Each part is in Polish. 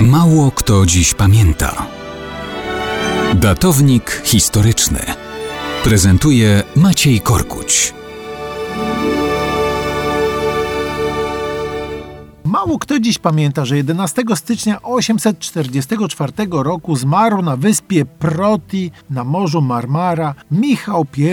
Mało kto dziś pamięta. Datownik historyczny prezentuje Maciej Korkuć. Mało kto dziś pamięta, że 11 stycznia 844 roku zmarł na wyspie Proti na Morzu Marmara Michał I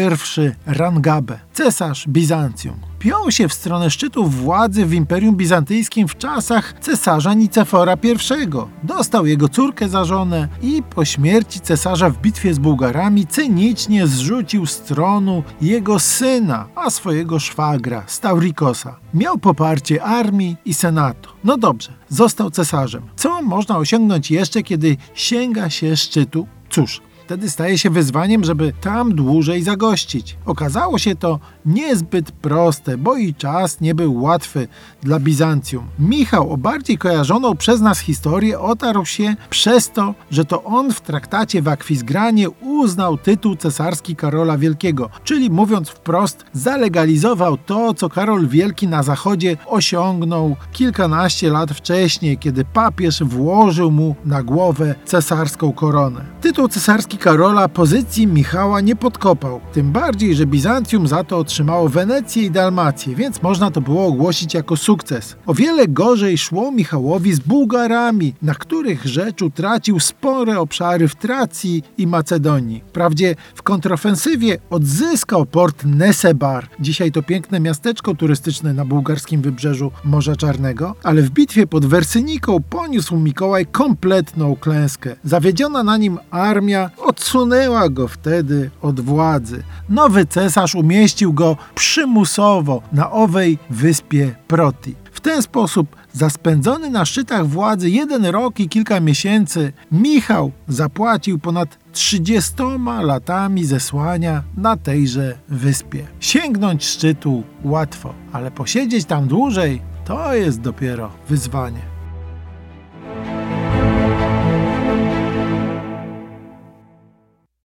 Rangabe, cesarz Bizancjum. Piął się w stronę szczytów władzy w Imperium Bizantyjskim w czasach cesarza Nicefora I. Dostał jego córkę za żonę i po śmierci cesarza w bitwie z Bułgarami cynicznie zrzucił z tronu jego syna, a swojego szwagra, Staurikosa. Miał poparcie armii i senatu. No dobrze, został cesarzem. Co można osiągnąć jeszcze, kiedy sięga się szczytu? Cóż, Wtedy staje się wyzwaniem, żeby tam dłużej zagościć. Okazało się to niezbyt proste, bo i czas nie był łatwy dla Bizancjum. Michał o bardziej kojarzoną przez nas historię otarł się przez to, że to on w traktacie w Akwizgranie uznał tytuł cesarski Karola Wielkiego, czyli mówiąc wprost, zalegalizował to, co Karol Wielki na zachodzie osiągnął kilkanaście lat wcześniej, kiedy papież włożył mu na głowę cesarską koronę. Tytuł cesarski Karola pozycji Michała nie podkopał, tym bardziej, że Bizancjum za to otrzymało Wenecję i Dalmację, więc można to było ogłosić jako sukces. O wiele gorzej szło Michałowi z Bułgarami, na których rzecz utracił spore obszary w Tracji i Macedonii. Wprawdzie w kontrofensywie odzyskał port Nesebar, dzisiaj to piękne miasteczko turystyczne na bułgarskim wybrzeżu Morza Czarnego, ale w bitwie pod Wersyniką poniósł Mikołaj kompletną klęskę. Zawiedziona na nim odsunęła go wtedy od władzy. Nowy cesarz umieścił go przymusowo na owej wyspie Proti. W ten sposób, za spędzony na szczytach władzy jeden rok i kilka miesięcy, Michał zapłacił ponad 30 latami zesłania na tejże wyspie. Sięgnąć szczytu łatwo, ale posiedzieć tam dłużej to jest dopiero wyzwanie.